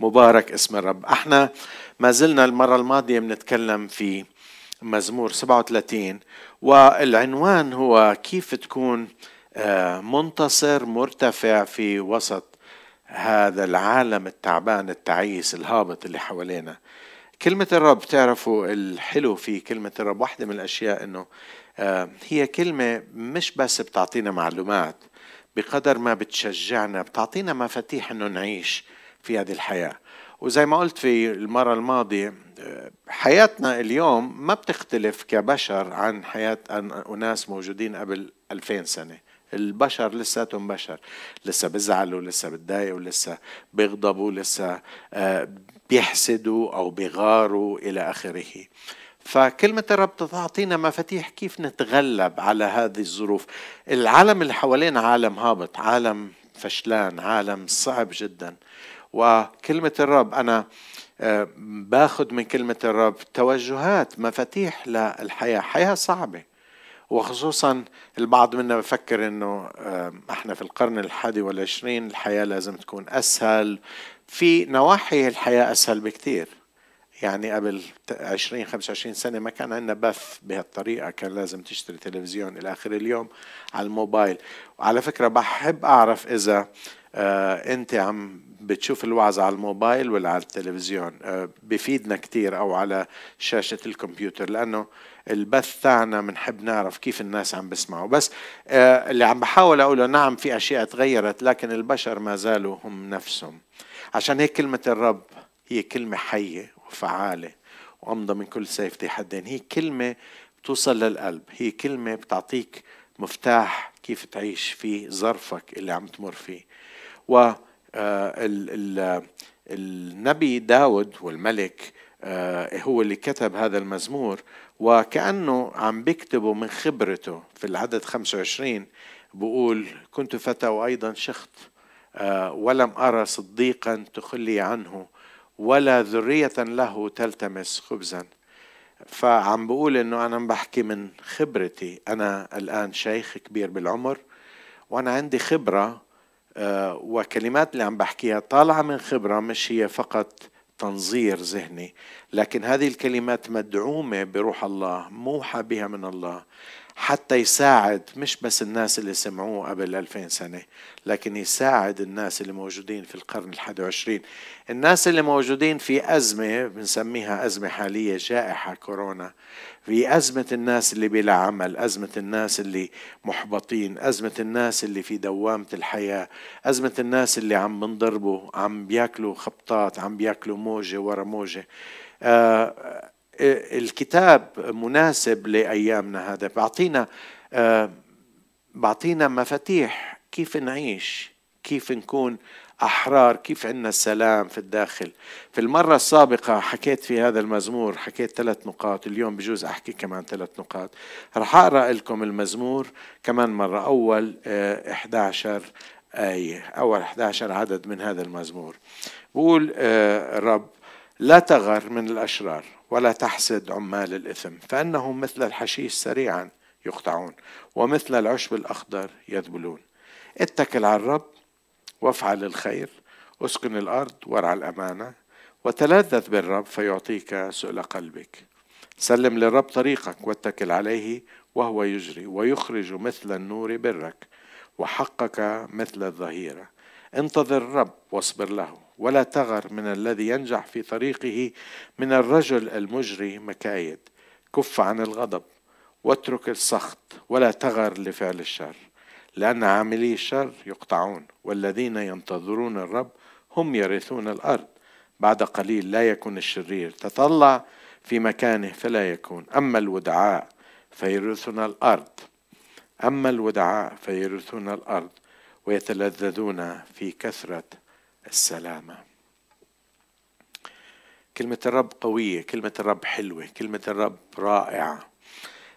مبارك اسم الرب. إحنا ما زلنا المرة الماضية بنتكلم في مزمور 37 والعنوان هو كيف تكون آه، منتصر مرتفع في وسط هذا العالم التعبان التعيس الهابط اللي حوالينا. كلمة الرب تعرفوا الحلو في كلمة الرب. واحدة من الأشياء أنه آه، هي كلمة مش بس بتعطينا معلومات بقدر ما بتشجعنا بتعطينا مفاتيح أنه نعيش. في هذه الحياة. وزي ما قلت في المرة الماضية آه، حياتنا اليوم ما بتختلف كبشر عن حياة أناس موجودين قبل ألفين سنة. البشر لساتهم بشر. لسه بيزعلوا لسه بتضايقوا لسه بيغضبوا لسه آه، بيحسدوا أو بيغاروا إلى آخره. فكلمة الرب تعطينا مفاتيح كيف نتغلب على هذه الظروف. العالم اللي حوالينا عالم هابط عالم فشلان عالم صعب جدا. وكلمة الرب أنا آه، باخذ من كلمة الرب توجهات مفاتيح للحياة. حياة صعبة وخصوصا البعض منا بفكر إنه إحنا في القرن الحادي والعشرين الحياة لازم تكون أسهل في نواحي الحياة أسهل بكثير يعني قبل 20 25 سنة ما كان عندنا بث بهالطريقة كان لازم تشتري تلفزيون إلى آخر اليوم على الموبايل. وعلى فكرة بحب أعرف إذا آه أنت عم بتشوف الوعظة على الموبايل ولا على التلفزيون؟ آه بفيدنا كتير أو على شاشة الكمبيوتر لأنه البث تاعنا بنحب نعرف كيف الناس عم بيسمعوا بس آه اللي عم بحاول أقوله نعم في أشياء تغيرت لكن البشر ما زالوا هم نفسهم. عشان هيك كلمة الرب هي كلمة حية. وفعالة وأمضى من كل سيف ذي حدين. هي كلمة بتوصل للقلب. هي كلمة بتعطيك مفتاح كيف تعيش في ظرفك اللي عم تمر فيه. و آه، النبي داود والملك آه، هو اللي كتب هذا المزمور. وكأنه عم بيكتبه من خبرته في العدد 25 بقول كنت فتى وأيضا شخت آه، ولم أرى صديقا تخلي عنه ولا ذرية له تلتمس خبزا. فعم بقول إنه أنا بحكي من خبرتي. أنا الآن شيخ كبير بالعمر وأنا عندي خبرة آه، وكلمات اللي عم بحكيها طالعة من خبرة مش هي فقط تنظير ذهني. لكن هذه الكلمات مدعومة بروح الله موحى بها من الله. حتى يساعد مش بس الناس اللي سمعوه قبل 2000 سنة لكن يساعد الناس اللي موجودين في القرن الحادي والعشرين. الناس اللي موجودين في أزمة بنسميها أزمة حالية جائحة كورونا في أزمة الناس اللي بلا عمل أزمة الناس اللي محبطين أزمة الناس اللي في دوامة الحياة أزمة الناس اللي عم بنضربوا عم بياكلوا خبطات عم بياكلوا موجة ورا موجة. آه الكتاب مناسب لأيامنا هذا. بعطينا آه، بعطينا مفاتيح كيف نعيش كيف نكون أحرار كيف عندنا السلام في الداخل. في المرة السابقة حكيت في هذا المزمور حكيت ثلاث نقاط اليوم بجوز أحكي كمان ثلاث نقاط. رح أقرأ لكم المزمور كمان مرة أول 11 آه، آية أول 11 عدد من هذا المزمور. بقول الرب آه، لا تغر من الأشرار. ولا تحسد عمال الإثم فإنهم مثل الحشيش سريعا يقطعون ومثل العشب الأخضر يذبلون. اتكل على الرب وافعل الخير أسكن الأرض وارعى الأمانة وتلذذ بالرب فيعطيك سؤل قلبك. سلم للرب طريقك واتكل عليه وهو يجري ويخرج مثل النور برك وحقك مثل الظهيرة. انتظر الرب واصبر له. ولا تغر من الذي ينجح في طريقه من الرجل المجري مكايد. كف عن الغضب واترك السخط ولا تغر لفعل الشر لأن عاملي الشر يقطعون والذين ينتظرون الرب هم يرثون الأرض. بعد قليل لا يكون الشرير تطلع في مكانه فلا يكون. أما الودعاء فيرثون الأرض. أما الودعاء فيرثون الأرض ويتلذذون في كثرة السلامة. كلمة الرب قوية كلمة الرب حلوة كلمة الرب رائعة.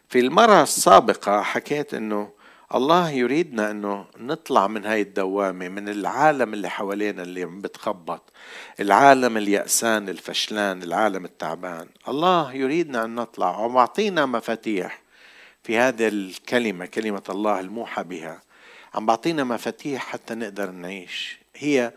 في المرة السابقة حكيت إنه الله يريدنا إنه نطلع من هاي الدوامة من العالم اللي حوالينا اللي عم بتخبط العالم اليأسان الفشلان العالم التعبان. الله يريدنا إن نطلع ومعطينا مفاتيح في هذه الكلمة كلمة الله الموحى بها. عم بعطينا مفاتيح حتى نقدر نعيش. هي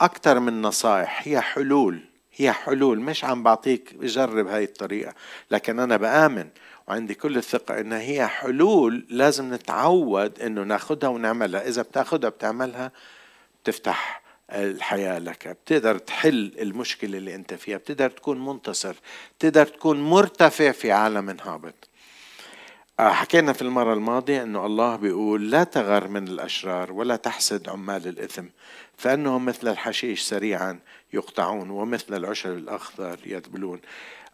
أكثر من نصائح. هي حلول هي حلول. مش عم بعطيك جرب هاي الطريقة لكن أنا بآمن وعندي كل الثقة إنها هي حلول لازم نتعود إنه ناخدها ونعملها. إذا بتاخدها بتعملها بتفتح الحياة لك. بتقدر تحل المشكلة اللي أنت فيها. بتقدر تكون منتصر. بتقدر تكون مرتفع في عالم هابط آه، حكينا في المرة الماضية أنه الله بيقول لا تغر من الأشرار ولا تحسد عمال الإثم. فأنهم مثل الحشيش سريعا يقطعون ومثل العشب الأخضر يذبلون.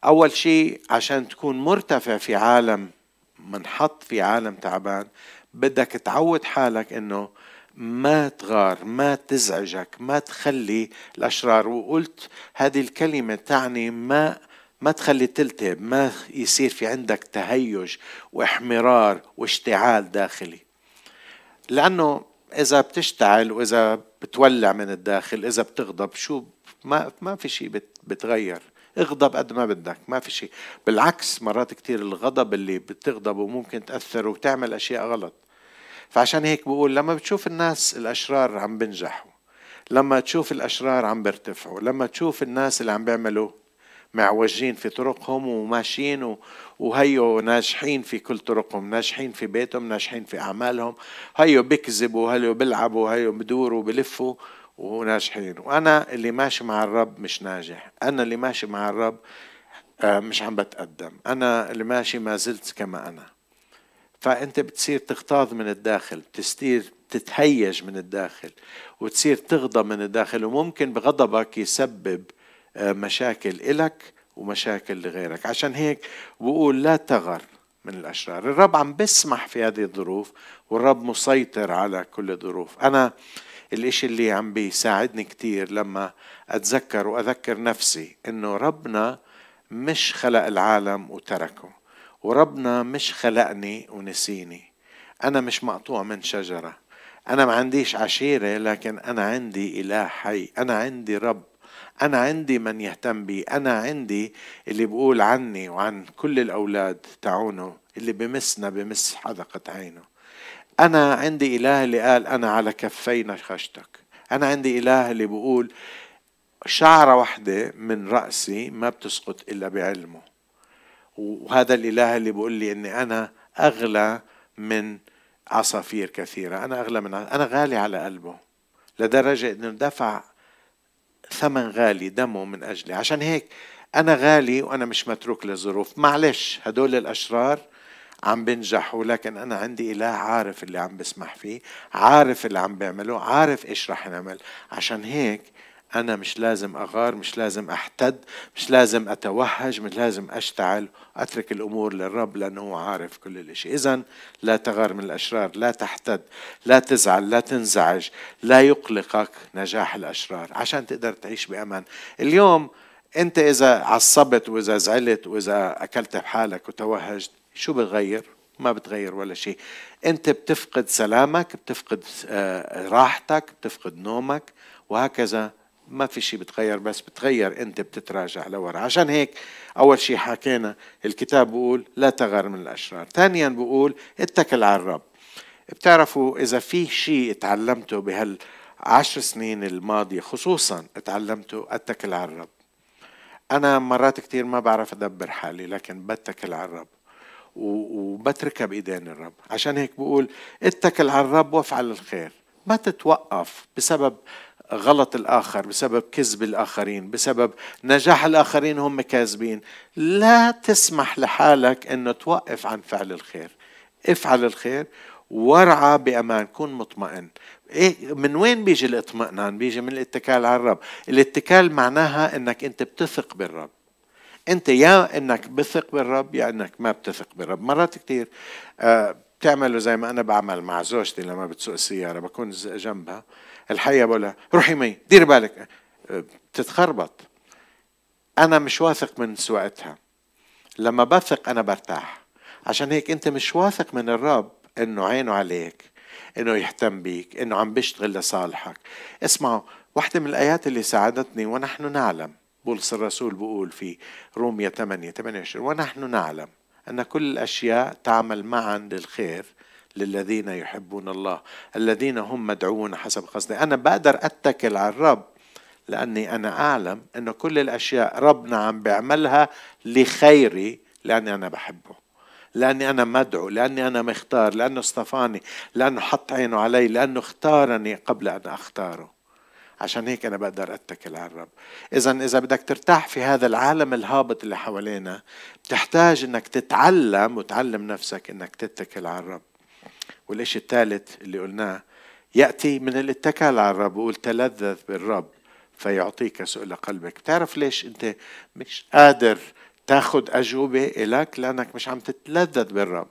أول شيء عشان تكون مرتفع في عالم منحط في عالم تعبان بدك تعود حالك أنه ما تغار ما تزعجك ما تخلي الأشرار. وقلت هذه الكلمة تعني ما ما تخلي تلتهب ما يصير في عندك تهيج واحمرار واشتعال داخلي. لأنه إذا بتشتعل وإذا بتولع من الداخل إذا بتغضب. شو ما ما في شيء بتغير. اغضب قد ما بدك ما في شيء بالعكس مرات كتير الغضب اللي بتغضبه ممكن تأثر وتعمل أشياء غلط. فعشان هيك بقول لما بتشوف الناس الأشرار عم بنجحوا لما تشوف الأشرار عم بيرتفعوا لما تشوف الناس اللي عم بيعملوا معوجين في طرقهم وماشيين وهيو ناجحين في كل طرقهم ناجحين في بيتهم ناجحين في أعمالهم. هيو بيكذبوا هيو بيلعبوا هيو بدوروا بلفوا وناجحين. وأنا اللي ماشي مع الرب مش ناجح. أنا اللي ماشي مع الرب آه، مش عم بتقدم. أنا اللي ماشي ما زلت كما أنا. فأنت بتصير تغتاظ من الداخل بتصير تتهيج من الداخل وتصير تغضب من الداخل وممكن بغضبك يسبب مشاكل إلك ومشاكل لغيرك. عشان هيك بقول لا تغر من الأشرار. الرب عم بسمح في هذه الظروف والرب مسيطر على كل الظروف. أنا الإشي اللي عم بيساعدني كتير لما أتذكر وأذكر نفسي إنه ربنا مش خلق العالم وتركه وربنا مش خلقني ونسيني. أنا مش مقطوع من شجرة. أنا ما عنديش عشيرة لكن أنا عندي إله حي. أنا عندي رب أنا عندي من يهتم بي أنا عندي اللي بقول عني وعن كل الأولاد تعونه اللي بمسنا بمس حدقة عينه. أنا عندي إله اللي قال أنا على كفي نخشتك أنا عندي إله اللي بقول شعرة واحدة من رأسي ما بتسقط إلا بعلمه. وهذا الإله اللي بيقول لي إني أنا أغلى من عصافير كثيرة أنا أغلى من أنا غالي على قلبه. لدرجة إنه دفع ثمن غالي دمه من أجلي. عشان هيك أنا غالي وأنا مش متروك للظروف. معلش هدول الأشرار عم بنجحوا لكن أنا عندي إله عارف اللي عم بسمح فيه عارف اللي عم بيعمله عارف إيش رح نعمل. عشان هيك أنا مش لازم أغار مش لازم أحتد مش لازم أتوهج مش لازم أشتعل أترك الأمور للرب لأنه هو عارف كل الإشي. إذا لا تغار من الأشرار لا تحتد لا تزعل لا تنزعج لا يقلقك نجاح الأشرار. عشان تقدر تعيش بأمان. اليوم أنت إذا عصبت وإذا زعلت وإذا أكلت بحالك وتوهجت شو بتغير؟ ما بتغير ولا شيء. أنت بتفقد سلامك بتفقد آه، راحتك بتفقد نومك وهكذا ما في شيء بتغير بس بتغير انت بتتراجع لورا. عشان هيك أول شيء حكينا الكتاب بيقول لا تغار من الأشرار. ثانيا بيقول اتكل على الرب. بتعرفوا إذا في شيء تعلمته بهالعشر سنين الماضية خصوصا تعلمته أتكل على الرب. أنا مرات كثير ما بعرف أدبر حالي لكن بتكل على الرب وبتركها بايدين الرب. عشان هيك بقول اتكل على الرب وافعل الخير. ما تتوقف بسبب غلط الآخر بسبب كذب الآخرين بسبب نجاح الآخرين هم كاذبين. لا تسمح لحالك أنه توقف عن فعل الخير. افعل الخير وارعى بأمان كن مطمئن. إيه من وين بيجي الاطمئنان؟ بيجي من الاتكال على الرب. الاتكال معناها إنك أنت بتثق بالرب. أنت يا إنك بثق بالرب يا إنك ما بتثق بالرب. مرات كثير آه بتعملوا زي ما أنا بعمل مع زوجتي لما بتسوق السيارة بكون جنبها. الحقيقة بقولها روحي مي دير بالك. بتتخربط أنا مش واثق من سواقتها لما بثق أنا برتاح. عشان هيك أنت مش واثق من الرب إنه عينه عليك إنه يهتم بيك إنه عم بيشتغل لصالحك. اسمعوا واحدة من الآيات اللي ساعدتني ونحن نعلم. بولس الرسول بيقول في رومية 8 28 ونحن نعلم أن كل الأشياء تعمل معا للخير. للذين يحبون الله الذين هم مدعوون حسب قصده أنا بقدر أتكل على الرب لأني أنا أعلم أنه كل الأشياء ربنا عم بيعملها لخيري لأني أنا بحبه لأني أنا مدعو لأني أنا مختار لأنه اصطفاني لأنه حط عينه علي لأنه اختارني قبل أن أختاره. عشان هيك أنا بقدر أتكل على الرب. إذا إذا بدك ترتاح في هذا العالم الهابط اللي حوالينا بتحتاج أنك تتعلم وتعلم نفسك أنك تتكل على الرب. والإشي الثالث اللي قلناه؟ يأتي من الاتكال على الرب وقول تلذذ بالرب فيعطيك سؤل قلبك. بتعرف ليش أنت مش قادر تاخذ أجوبة إلك؟ لأنك مش عم تتلذذ بالرب.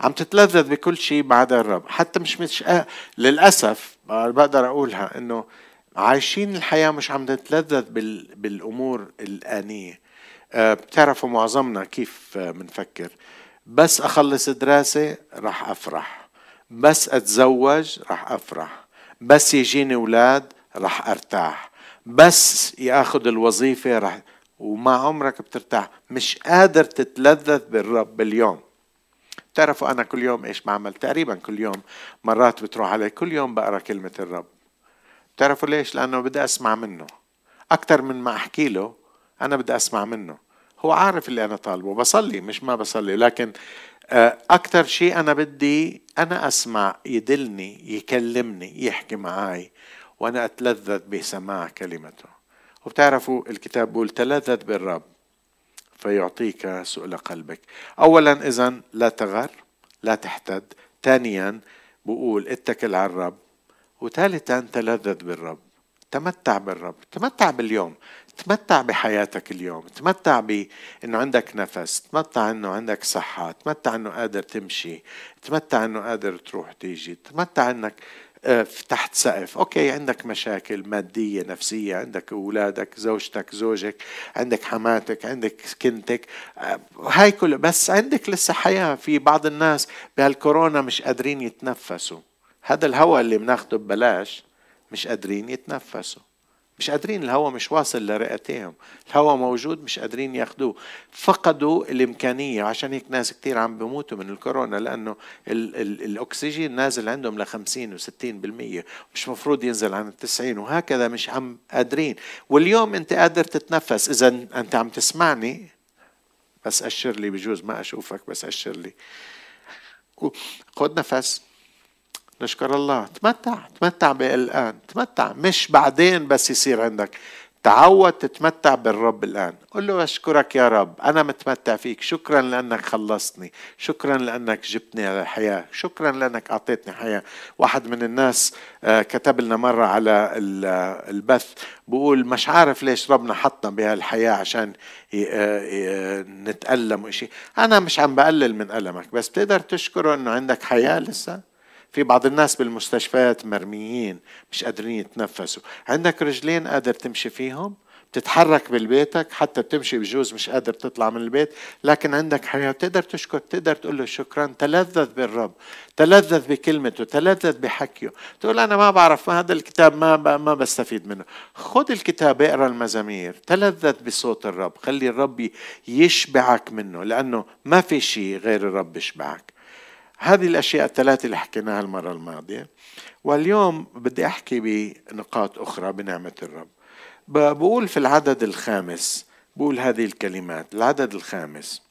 عم تتلذذ بكل شيء بعد الرب. حتى مش مش آه للأسف بقدر أقولها إنه عايشين الحياة مش عم نتلذذ بال... بالأمور الآنية. آه بتعرفوا معظمنا كيف بنفكر آه بس أخلص دراسة راح أفرح. بس أتزوج راح أفرح. بس يجيني أولاد راح أرتاح. بس يأخذ الوظيفة راح ومع عمرك بترتاح. مش قادر تتلذذ بالرب اليوم بتعرفوا أنا كل يوم إيش بعمل؟ تقريبا كل يوم مرات بتروح علي كل يوم بقرأ كلمة الرب. بتعرفوا ليش؟ لأنه بدي أسمع منه. أكثر من ما أحكي له أنا بدي أسمع منه. هو عارف اللي أنا طالبه بصلي مش ما بصلي لكن آه، أكثر شيء أنا بدي أنا أسمع يدلني يكلمني يحكي معي وأنا أتلذذ بسماع كلمته. وبتعرفوا الكتاب بيقول تلذذ بالرب فيعطيك سؤل قلبك. اولا اذا لا تغر لا تحتد. ثانيا بقول اتكل على الرب. وثالثا تلذذ بالرب. تمتع بالرب. تمتع باليوم. تمتع بحياتك اليوم تمتع بانه عندك نفس تمتع إنه عندك صحة تمتع إنه قادر تمشي تمتع إنه قادر تروح تيجي تمتع إنك آه، تحت سقف. أوكي عندك مشاكل مادية نفسية عندك أولادك زوجتك زوجك عندك حماتك عندك كنتك آه، هاي كل بس عندك لسه حياة. في بعض الناس بهالكورونا مش قادرين يتنفسوا. هذا الهواء اللي بناخده ببلاش مش قادرين يتنفسوا. مش قادرين الهواء مش واصل لرئتيهم الهواء موجود مش قادرين ياخذوه فقدوا الإمكانية عشان هيك ناس كتير عم بموتوا من الكورونا لأنه ال ال الأكسجين نازل عندهم ل 50 و 60% مش مفروض ينزل عن 90 وهكذا مش عم قادرين. واليوم أنت قادر تتنفس. إذا أنت عم تسمعني بس أشر لي بجوز ما أشوفك بس أشر لي. خذ نفس. نشكر الله. تمتع تمتع بالآن تمتع. مش بعدين بس يصير عندك. تعود تتمتع بالرب الآن. قل له أشكرك يا رب. أنا متمتع فيك. شكرا لأنك خلصتني. شكرا لأنك جبتني على الحياة شكرا لأنك أعطيتني حياة. واحد من الناس آه، كتب لنا مرة على البث. بقول مش عارف ليش ربنا حطنا بهالحياة عشان آه، نتألم وشيء أنا مش عم بقلل من ألمك. بس بتقدر تشكره أنه عندك حياة لسه؟ في بعض الناس بالمستشفيات مرميين مش قادرين يتنفسوا. عندك رجلين قادر تمشي فيهم؟ بتتحرك بالبيتك حتى بتمشي بجوز مش قادر تطلع من البيت. لكن عندك حياة تقدر تشكر تقدر تقول له شكرا تلذذ بالرب تلذذ بكلمته تلذذ بحكيه. تقول أنا ما بعرف ما هذا الكتاب ما ما بستفيد منه. خذ الكتاب اقرأ المزامير تلذذ بصوت الرب. خلي الرب يشبعك منه لأنه ما في شيء غير الرب يشبعك. هذه الأشياء الثلاثة اللي حكيناها المرة الماضية. واليوم بدي أحكي بنقاط أخرى بنعمة الرب. بقول في العدد الخامس بقول هذه الكلمات العدد الخامس.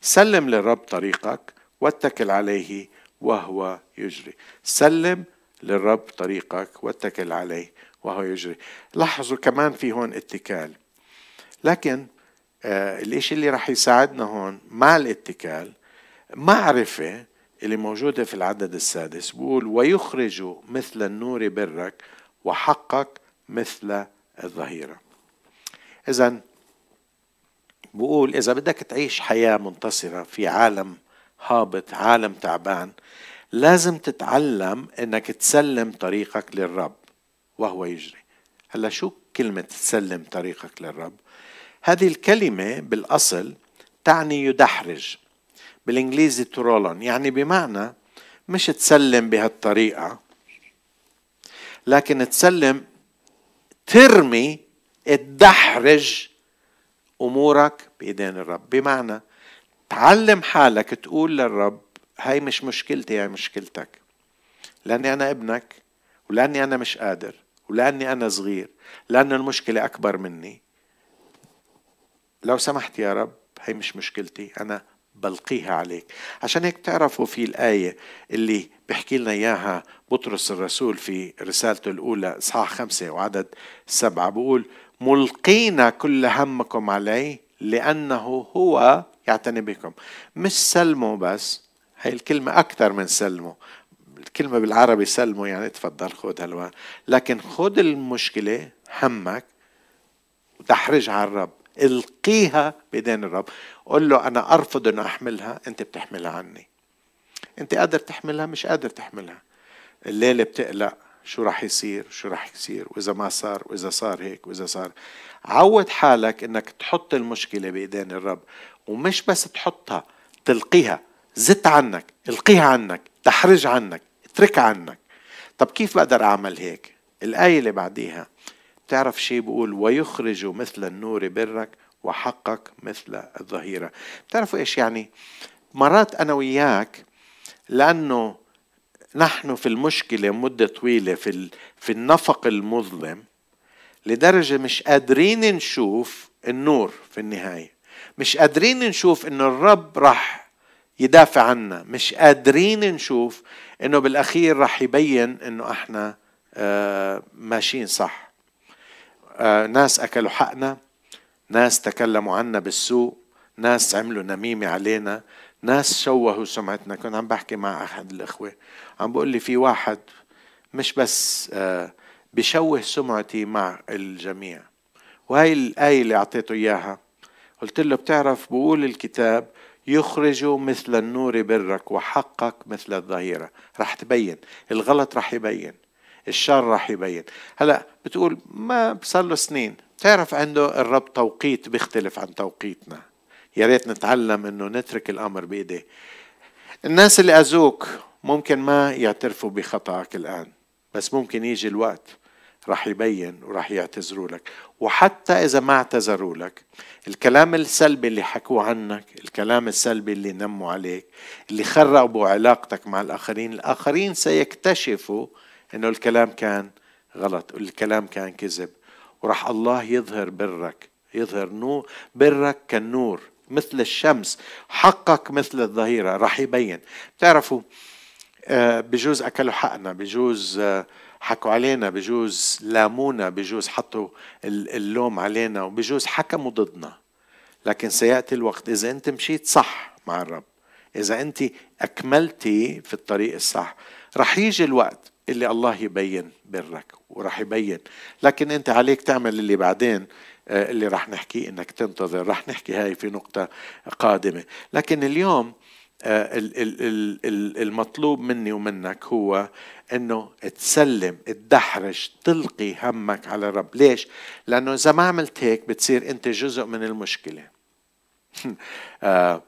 سلم للرب طريقك واتكل عليه وهو يجري. سلم للرب طريقك واتكل عليه وهو يجري. لاحظوا كمان في هون اتكال. لكن آه الإشي اللي راح يساعدنا هون مع الاتكال معرفة اللي موجودة في العدد السادس. بقول ويخرج مثل النور برك وحقك مثل الظهيرة. إذا بقول إذا بدك تعيش حياة منتصرة في عالم هابط عالم تعبان لازم تتعلم إنك تسلم طريقك للرب وهو يجري. هلأ شو كلمة تسلم طريقك للرب؟ هذه الكلمة بالأصل تعني يدحرج. بالإنجليزي ترولون يعني بمعنى مش تسلم بهالطريقة لكن تسلم ترمي تدحرج أمورك بإيدين الرب. بمعنى تعلم حالك تقول للرب هاي مش مشكلتي هاي مشكلتك. لأني أنا ابنك ولأني أنا مش قادر ولأني أنا صغير لأنه المشكلة أكبر مني. لو سمحت يا رب هي مش مشكلتي. أنا بلقيها عليك. عشان هيك تعرفوا في الآية اللي بيحكي لنا إياها بطرس الرسول في رسالته الأولى إصحاح خمسة وعدد سبعة بقول ملقين كل همكم عليه لأنه هو يعتني بكم. مش سلموا بس هي الكلمة أكثر من سلموا الكلمة بالعربي سلموا يعني تفضل خذ هالوان. لكن خذ المشكلة همك وتحرجها على الرب. ألقيها بيدين الرب. قل له أنا أرفض إنه أحملها أنت بتحملها عني. أنت قادر تحملها؟ مش قادر تحملها. الليلة بتقلق. شو راح يصير؟ شو راح يصير؟ وإذا ما صار وإذا صار هيك وإذا صار. عود حالك إنك تحط المشكلة بإيدين الرب ومش بس تحطها تلقيها. زت عنك القيها عنك تحرج عنك اتركها عنك. طب كيف بقدر أعمل هيك؟ الآية اللي بعديها. تعرف شيء بقول ويخرج مثل النور برك وحقك مثل الظهيرة. بتعرفوا إيش يعني؟ مرات أنا وياك لأنه نحن في المشكلة مدة طويلة في, في النفق المظلم لدرجة مش قادرين نشوف النور في النهاية. مش قادرين نشوف إنه الرب راح يدافع عنا. مش قادرين نشوف إنه بالأخير راح يبين إنه إحنا آه ماشيين صح. ناس أكلوا حقنا ناس تكلموا عنا بالسوء ناس عملوا نميمة علينا ناس شوهوا سمعتنا. كنت عم بحكي مع أحد الإخوة عم بقول لي في واحد مش بس آه، بشوه سمعتي مع الجميع. وهي الآية اللي أعطيته إياها قلت له بتعرف بقول الكتاب يخرج مثل النور برك وحقك مثل الظهيرة. رح تبين الغلط رح يبين. الشر راح يبين. هلا بتقول ما صار له سنين. تعرف عنده الرب توقيت بيختلف عن توقيتنا. يا ريت نتعلم إنه نترك الأمر بايديه الناس اللي أذوك ممكن ما يعترفوا بخطأك الآن بس ممكن يجي الوقت راح يبين وراح يعتذروا لك. وحتى إذا ما اعتذروا لك الكلام السلبي اللي حكوه عنك الكلام السلبي اللي نموا عليك اللي خربوا علاقتك مع الآخرين الآخرين سيكتشفوا إنه الكلام كان غلط والكلام كان كذب. وراح الله يظهر برك يظهر نور برك كالنور مثل الشمس. حقك مثل الظهيرة راح يبين. تعرفوا آه، بجوز أكلوا حقنا بجوز آه، حكوا علينا بجوز لامونا بجوز حطوا اللوم علينا وبجوز حكموا ضدنا. لكن سيأتي الوقت إذا أنت مشيت صح مع الرب إذا أنت أكملتي في الطريق الصح رح يجي الوقت اللي الله يبين برك وراح يبين. لكن انت عليك تعمل اللي بعدين آه، اللي راح نحكيه إنك تنتظر. راح نحكي هاي في نقطة قادمة. لكن اليوم آه، المطلوب مني ومنك هو إنه تسلم تدحرج تلقي همك على الرب ليش؟ لأنه إذا ما عملت هيك بتصير أنت جزء من المشكلة.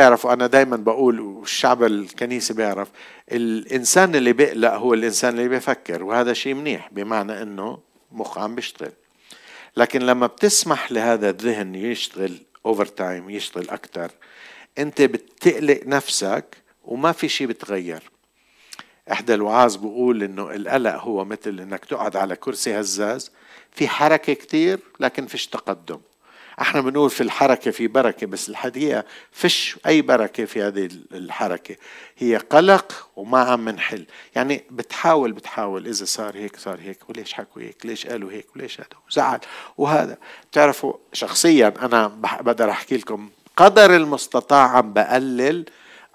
بتعرفوا أنا دايما بقول والشعب الكنيسي بيعرف الإنسان اللي بيقلق هو الإنسان اللي بيفكر وهذا شيء منيح بمعنى إنه مخ عم بيشتغل. لكن لما بتسمح لهذا الذهن يشتغل overtime يشتغل أكثر أنت بتقلق نفسك وما في شيء بتغير. إحدى الوعاظ بقول إنه القلق هو مثل إنك تقعد على كرسي هزاز في حركة كتير لكن فيش تقدم. إحنا بنقول في الحركة في بركة بس الحقيقة فيش أي بركة في هذه الحركة. هي قلق وما عم منحل يعني بتحاول بتحاول إذا صار هيك صار هيك وليش حكوا هيك؟ ليش قالوا هيك؟ وليش هذا؟ وزعل. وهذا بتعرفوا شخصيا أنا بقدر أحكي لكم قدر المستطاع عم بقلل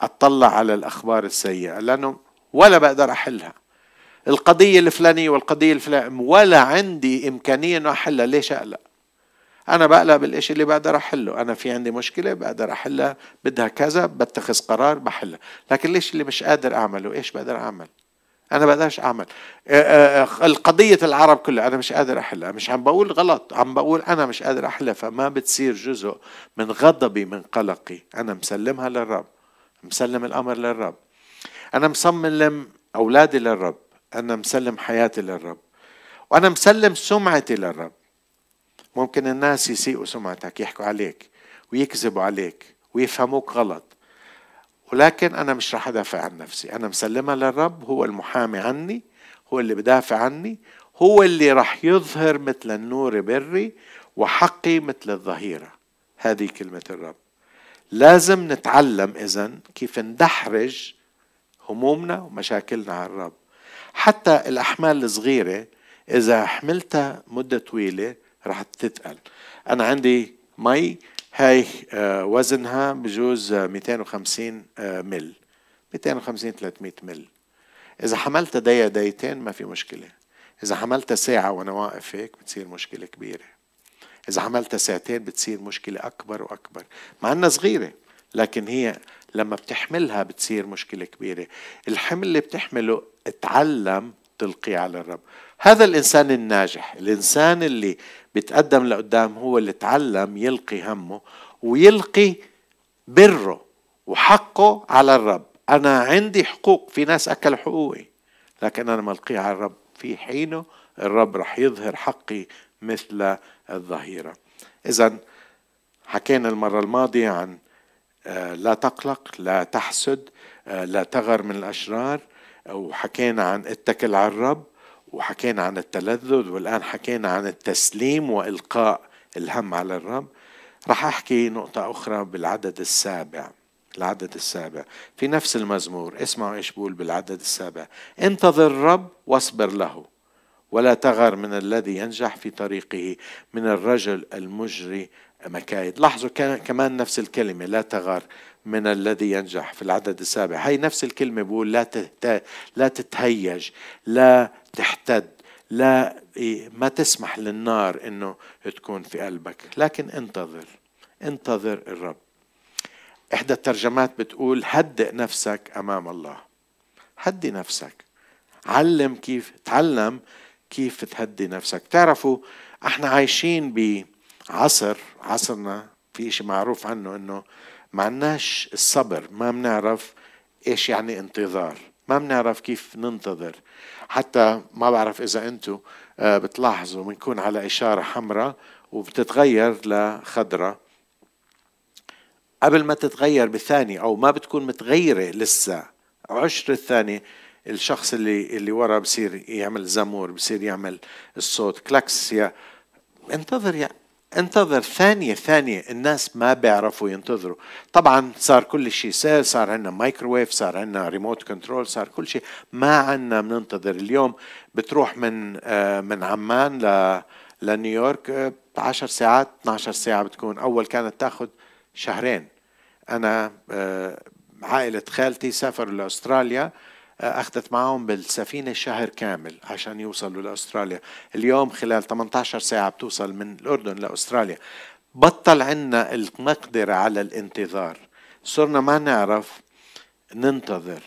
أطلع على الأخبار السيئة لأنه ولا بقدر أحلها. القضية الفلانية والقضية الفلانية ولا عندي إمكانية أنه أحلها. ليش أقلق؟ أنا بقلق بالشيء اللي بقدر أحله. أنا في عندي مشكلة بقدر أحلها بدها كذا بتخذ قرار بحلها. لكن ليش اللي مش قادر أعمله؟ إيش بقدر أعمل؟ أنا بقدرش أعمل. آه، آه، آه، القضية العرب كلها أنا مش قادر أحلها. مش عم بقول غلط عم بقول أنا مش قادر أحلها. فما بتصير جزء من غضبي من قلقي. أنا مسلمها للرب. مسلم الأمر للرب. أنا مصمم أولادي للرب. أنا مسلم حياتي للرب. وأنا مسلم سمعتي للرب. ممكن الناس يسيئوا سمعتك يحكوا عليك ويكذبوا عليك ويفهموك غلط. ولكن أنا مش راح أدافع عن نفسي. أنا مسلمها للرب هو المحامي عني هو اللي بدافع عني هو اللي راح يظهر مثل النور بري وحقي مثل الظهيرة. هذه كلمة الرب. لازم نتعلم إذا كيف ندحرج همومنا ومشاكلنا على الرب. حتى الأحمال الصغيرة إذا حملتها مدة طويلة رح تتقل. أنا عندي مي هاي آه، وزنها بجوز 250 آه، مل. 250 300 مل. إذا حملتها دقيقة دقيقتين ما في مشكلة. إذا حملتها ساعة وأنا واقف هيك بتصير مشكلة كبيرة. إذا عملتها ساعتين بتصير مشكلة أكبر وأكبر. مع أنها صغيرة لكن هي لما بتحملها بتصير مشكلة كبيرة. الحمل اللي بتحمله اتعلم تلقيه على الرب. هذا الإنسان الناجح الإنسان اللي بيتقدم لقدام هو اللي تعلم يلقي همه ويلقي بره وحقه على الرب. أنا عندي حقوق في ناس أكلوا حقوقي لكن أنا ملقيها على الرب. في حينه الرب رح يظهر حقي مثل الظهيرة. إذا حكينا المرة الماضية عن آه، لا تقلق لا تحسد آه، لا تغر من الأشرار. وحكينا عن اتكل على الرب وحكينا عن التلذذ والآن حكينا عن التسليم وإلقاء الهم على الرب راح أحكي نقطة أخرى بالعدد السابع العدد السابع. في نفس المزمور اسمعوا إيش بقول بالعدد السابع. انتظر الرب واصبر له ولا تغر من الذي ينجح في طريقه من الرجل المجري مكايد. لاحظوا كمان نفس الكلمة لا تغر من الذي ينجح في العدد السابع. هي نفس الكلمة بقول لا لا تتهيج لا تحتد لا ما تسمح للنار إنه تكون في قلبك. لكن انتظر انتظر الرب. إحدى الترجمات بتقول هدئ نفسك أمام الله. هدي نفسك. علم كيف تعلم كيف تهدي نفسك. تعرفوا إحنا عايشين بعصر عصرنا في شيء معروف عنه إنه ما عندناش الصبر ما بنعرف إيش يعني انتظار ما بنعرف كيف ننتظر. حتى ما بعرف إذا أنتم آه، بتلاحظوا بنكون على إشارة حمراء وبتتغير لخضراء. قبل ما تتغير بثانية أو ما بتكون متغيرة لسه عشر الثانية الشخص اللي اللي ورا بصير يعمل زمور بصير يعمل الصوت كلاكس يا انتظر يا انتظر ثانية ثانية. الناس ما بيعرفوا ينتظروا. طبعا صار كل شيء سهل صار عندنا مايكروويف صار عندنا remote control صار كل شيء. ما عندنا بننتظر. اليوم بتروح من آه، من عمان ل لنيويورك 10 ساعات 12 ساعة بتكون. أول كانت تاخذ شهرين. أنا آه، عائلة خالتي سافروا لأستراليا. آه، أخذت معهم بالسفينة شهر كامل عشان يوصلوا لأستراليا. اليوم خلال 18 ساعة بتوصل من الأردن لأستراليا. بطل عنا المقدرة على الانتظار. صرنا ما نعرف ننتظر.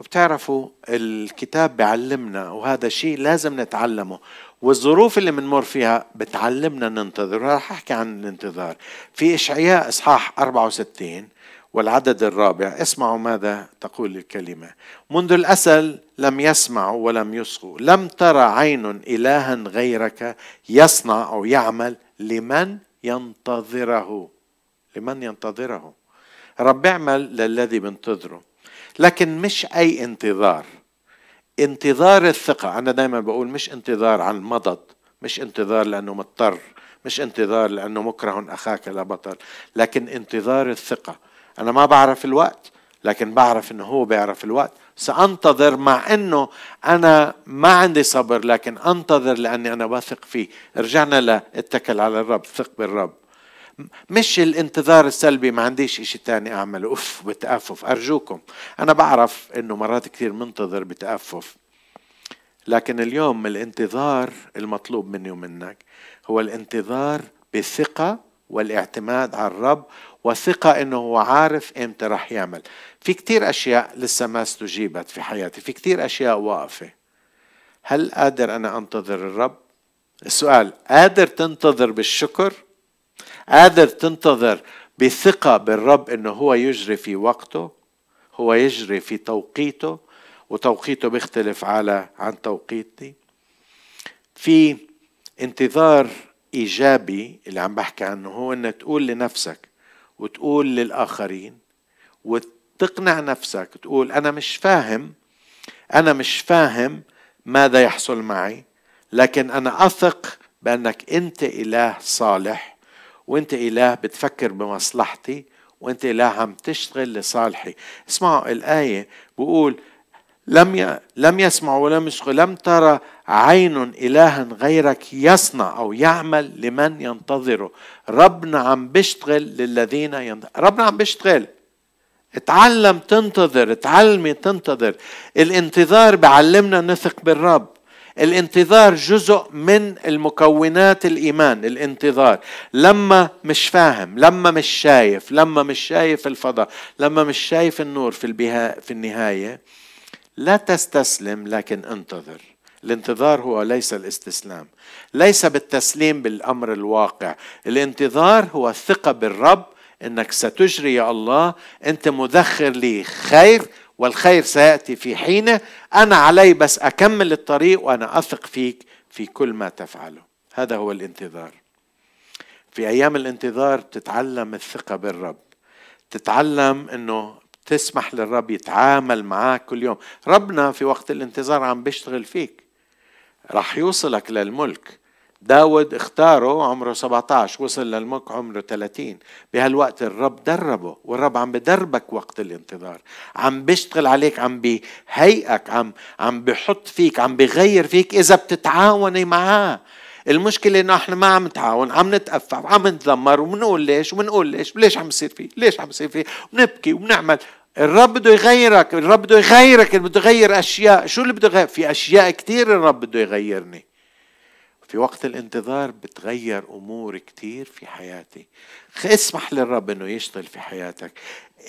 وبتعرفوا الكتاب بيعلمنا وهذا شيء لازم نتعلمه. والظروف اللي بنمر فيها بتعلمنا ننتظر. راح أحكي عن الانتظار. في إشعياء إصحاح 64 والعدد الرابع. اسمعوا ماذا تقول الكلمة. منذ الأسل لم يسمعوا ولم يصغوا لم ترى عين إلها غيرك يصنع أو يعمل لمن ينتظره. لمن ينتظره. رب اعمل للذي بنتظره. لكن مش أي انتظار. انتظار الثقة. أنا دايما بقول مش انتظار عن المضض. مش انتظار لأنه مضطر. مش انتظار لأنه مكره أخاك لا بطل. لكن انتظار الثقة. أنا ما بعرف الوقت لكن بعرف إنه هو بيعرف الوقت. سأنتظر مع إنه أنا ما عندي صبر لكن أنتظر لأني أنا واثق فيه. رجعنا لاتكل على الرب ثق بالرب. مش الانتظار السلبي ما عنديش إشي تاني أعمله. أوف بتأفف. أرجوكم أنا بعرف إنه مرات كثير منتظر بتأفف. لكن اليوم الانتظار المطلوب مني ومنك هو الانتظار بثقة والاعتماد على الرب وثقة إنه هو عارف إمتى رح يعمل. في كتير أشياء لسه ما استجيبت في حياتي. في كتير أشياء واقفة. هل قادر أنا أنتظر الرب؟ السؤال قادر تنتظر بالشكر؟ قادر تنتظر بثقة بالرب إنه هو يجري في وقته؟ هو يجري في توقيته؟ وتوقيته بيختلف على عن توقيتي. في انتظار إيجابي اللي عم بحكي عنه هو إنك تقول لنفسك وتقول للآخرين تقنع نفسك تقول أنا مش فاهم أنا مش فاهم ماذا يحصل معي لكن أنا أثق بأنك أنت إله صالح وأنت إله بتفكر بمصلحتي وأنت إله عم تشتغل لصالحي. اسمعوا الآية بقول لم. لم يسمع ولم يشغل لم ترى عين إلها غيرك يصنع أو يعمل لمن ينتظره. ربنا عم بيشتغل للذين ينتظر ربنا عم بيشتغل. اتعلم تنتظر اتعلمي تنتظر. الانتظار بعلمنا نثق بالرب. الانتظار جزء من المكونات الإيمان الانتظار. لما مش فاهم لما مش شايف لما مش شايف الفضاء لما مش شايف النور في البها في النهاية لا تستسلم لكن انتظر. الانتظار هو ليس الاستسلام. ليس بالتسليم بالأمر الواقع. الانتظار هو الثقه بالرب إنك ستجري يا الله. أنت مذخر لي خير والخير سيأتي في حينه. أنا علي بس أكمل الطريق وأنا أثق فيك في كل ما تفعله. هذا هو الانتظار. في أيام الانتظار تتعلم الثقة بالرب. تتعلم إنه تسمح للرب يتعامل معك كل يوم. ربنا في وقت الانتظار عم بيشتغل فيك. راح يوصلك للملك. داود اختاره عمره 17 وصل للملك عمره 30 بهالوقت الرب دربه والرب عم بدربك وقت الانتظار. عم بيشتغل عليك عم بيهيئك عم عم بحط فيك عم بغير فيك إذا بتتعاوني معاه. المشكلة إنه إحنا ما عم نتعاون عم نتأفف عم نتذمر وبنقول ليش وبنقول ليش ليش عم يصير فيه ليش عم يصير فيه ونبكي وبنعمل. الرب بده يغيرك الرب بده يغيرك بده يغير أشياء. شو اللي بده يغير؟ في أشياء كثير الرب بده يغيرني. في وقت الانتظار بتغير أمور كثير في حياتي. اسمح للرب إنه يشتغل في حياتك.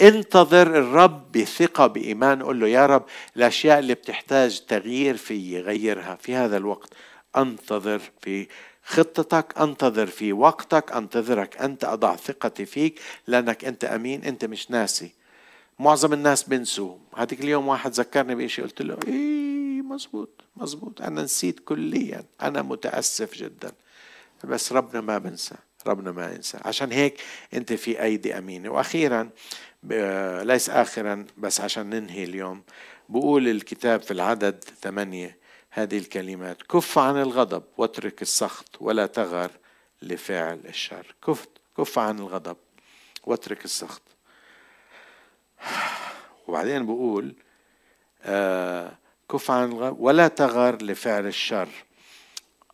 انتظر الرب بثقة بإيمان قل له يا رب الأشياء اللي بتحتاج تغيير في غيرها في هذا الوقت. أنتظر في خطتك أنتظر في وقتك أنتظرك أنت أضع ثقتي فيك لأنك أنت أمين أنت مش ناسي. معظم الناس بنسوا هذيك اليوم واحد ذكرني بشيء قلت له إيه مزبوط مزبوط أنا نسيت كليا. أنا متأسف جدا. بس ربنا ما بنسى ربنا ما ينسى. عشان هيك أنت في أيدي أمينة. وأخيرا ليس اخرا بس عشان ننهي اليوم بقول الكتاب في العدد ثمانية هذه الكلمات. كف عن الغضب واترك السخط ولا تغر لفعل الشر. كف كف عن الغضب واترك السخط. وبعدين بقول آه كف عن الغضب ولا تغر لفعل الشر.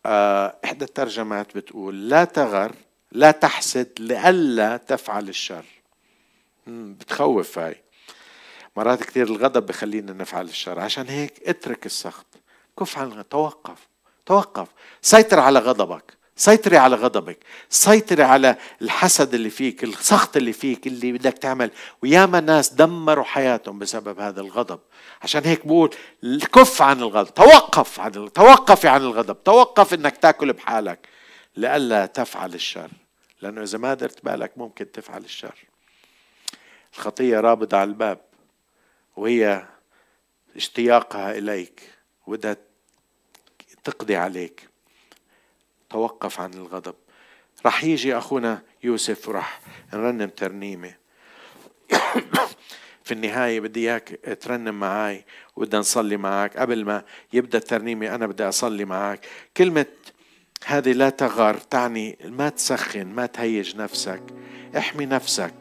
آه إحدى الترجمات بتقول لا تغر لا تحسد لئلا تفعل الشر. بتخوف هاي. مرات كثير الغضب بخلينا نفعل الشر. عشان هيك اترك السخط. كف عن توقف توقف. سيطر على غضبك سيطري على غضبك سيطري على الحسد اللي فيك السخط اللي فيك اللي بدك تعمل. وياما ناس دمروا حياتهم بسبب هذا الغضب. عشان هيك بقول كف عن الغضب توقف عن توقفي عن الغضب توقف إنك تاكل بحالك. لئلا تفعل الشر. لأنه إذا ما درت بالك ممكن تفعل الشر. الخطية رابضه على الباب وهي اشتياقها إليك. وبدها تقضي عليك. توقف عن الغضب. رح يجي أخونا يوسف ورح نرنم ترنيمة. في النهاية بدي إياك ترنم معي وبدنا نصلي معك قبل ما يبدأ الترنيمة أنا بدي أصلي معك كلمة هذه لا تغار تعني ما تسخن ما تهيج نفسك. احمي نفسك.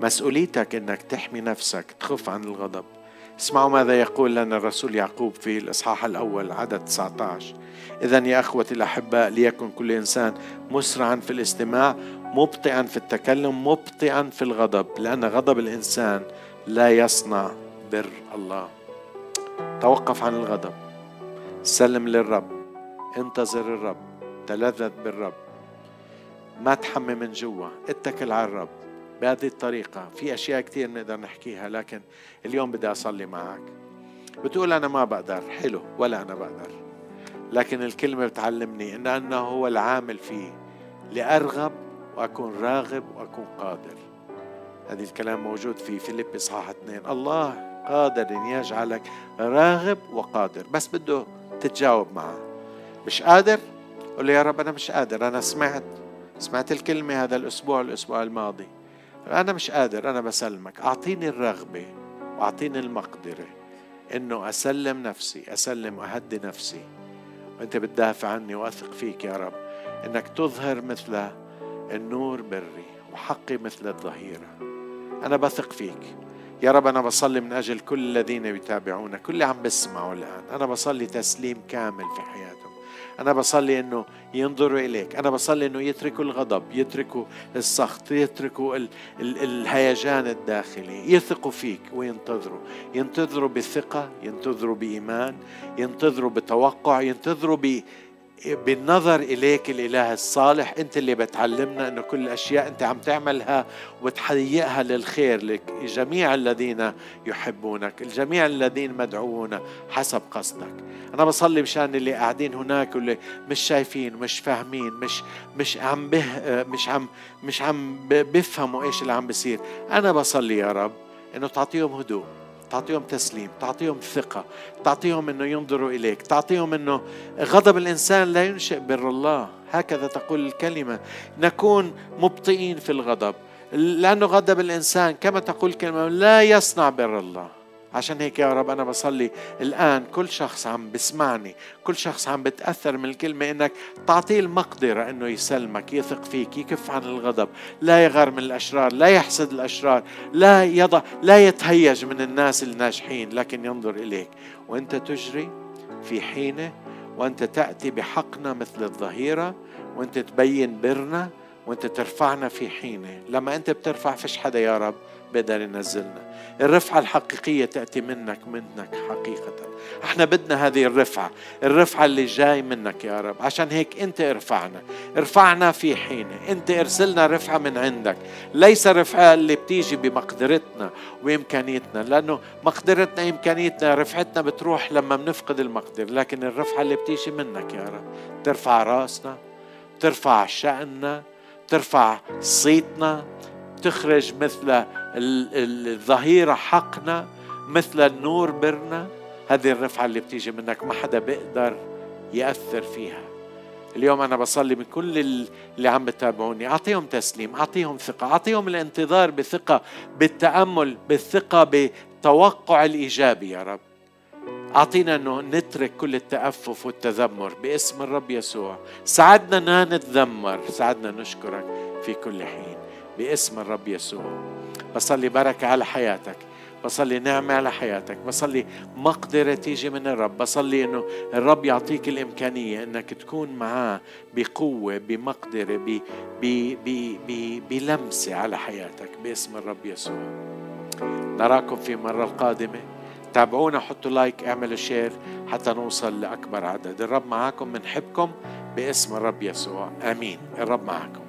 مسؤوليتك إنك تحمي نفسك تخف عن الغضب. اسمعوا ماذا يقول لنا الرسول يعقوب في الإصحاح الأول عدد 19 إذا يا أخوتي الأحباء ليكن كل إنسان مسرعا في الاستماع مبطئا في التكلم مبطئا في الغضب لأن غضب الإنسان لا يصنع بر الله. توقف عن الغضب. سلم للرب. انتظر الرب. تلذذ بالرب. ما تحمي من جوا. اتكل على الرب. بهذه الطريقة. في أشياء كثير نقدر نحكيها لكن اليوم بدي أصلي معك. بتقول أنا ما بقدر. حلو ولا أنا بقدر. لكن الكلمة بتعلمني إن أنه هو العامل فيه. لأرغب وأكون راغب وأكون قادر. هذا الكلام موجود في فيليب إصحاح اثنين. الله قادر أن يجعلك راغب وقادر. بس بده تتجاوب معه. مش قادر؟ قل له يا رب أنا مش قادر. أنا سمعت. سمعت الكلمة هذا الأسبوع الأسبوع الماضي. أنا مش قادر أنا بسلمك. أعطيني الرغبة وأعطيني المقدرة إنه أسلم نفسي أسلم وأهدي نفسي. وأنت بتدافع عني وأثق فيك يا رب إنك تظهر مثل النور بري وحقي مثل الظهيرة. أنا بثق فيك. يا رب أنا بصلي من أجل كل الذين يتابعونا كل اللي عم بسمعوا الآن. أنا بصلي تسليم كامل في حياتهم أنا بصلي إنه ينظروا إليك. أنا بصلي إنه يتركوا الغضب يتركوا السخط يتركوا ال ال الهيجان الداخلي. يثقوا فيك وينتظروا. ينتظروا بثقة ينتظروا بإيمان ينتظروا بتوقع ينتظروا بالنظر إليك الإله الصالح أنت اللي بتعلمنا أنه كل الأشياء أنت عم تعملها وتهيئها للخير لجميع الذين يحبونك الجميع الذين مدعوون حسب قصدك. أنا بصلي مشان اللي قاعدين هناك واللي مش شايفين مش فاهمين مش مش عم به مش عم مش عم بيفهموا إيش اللي عم بيصير. أنا بصلي يا رب إنه تعطيهم هدوء. تعطيهم تسليم تعطيهم ثقة تعطيهم أنه ينظروا إليك تعطيهم أنه غضب الإنسان لا ينشئ بر الله. هكذا تقول الكلمة. نكون مبطئين في الغضب لأنه غضب الإنسان كما تقول الكلمة لا يصنع بر الله. عشان هيك يا رب أنا بصلي الآن كل شخص عم بسمعني كل شخص عم بتأثر من الكلمة إنك تعطيه المقدرة إنه يسلمك يثق فيك يكف عن الغضب لا يغار من الأشرار لا يحسد الأشرار لا يضع لا يتهيج من الناس الناجحين لكن ينظر إليك. وأنت تجري في حينة وأنت تأتي بحقنا مثل الظهيرة وأنت تبين برنا وأنت ترفعنا في حينة. لما أنت بترفع فيش حدا يا رب بيقدر ينزلنا. الرفعة الحقيقية تأتي منك منك حقيقة. إحنا بدنا هذه الرفعة الرفعة اللي جاي منك يا رب. عشان هيك انت ارفعنا. ارفعنا في حينة. انت ارسلنا رفعة من عندك. ليس رفعة اللي بتيجي بمقدرتنا وإمكانيتنا لأنه مقدرتنا إمكانيتنا رفعتنا بتروح لما بنفقد المقدر. لكن الرفعة اللي بتيجي منك يا رب ترفع رأسنا ترفع شأننا ترفع صيتنا تخرج مثل الظهيرة حقنا مثل النور برنا. هذه الرفعة اللي بتيجي منك ما حدا بيقدر يأثر فيها. اليوم أنا بصلي من كل اللي عم بتابعوني. أعطيهم تسليم أعطيهم ثقة أعطيهم الانتظار بثقة بالتأمل بالثقة بالتوقع الإيجابي يا رب. أعطينا أنه نترك كل التأفف والتذمر باسم الرب يسوع. ساعدنا ما نتذمر ساعدنا نشكرك في كل حين باسم الرب يسوع. بصلي بركة على حياتك بصلي نعمة على حياتك بصلي مقدرة تيجي من الرب بصلي إنه الرب يعطيك الإمكانية إنك تكون معاه بقوة بمقدرة ب ب ب ب بلمسة على حياتك باسم الرب يسوع. نراكم في المرة القادمة. تابعونا حطوا like اعملوا share حتى نوصل لأكبر عدد. الرب معاكم بنحبكم باسم الرب يسوع. آمين. الرب معكم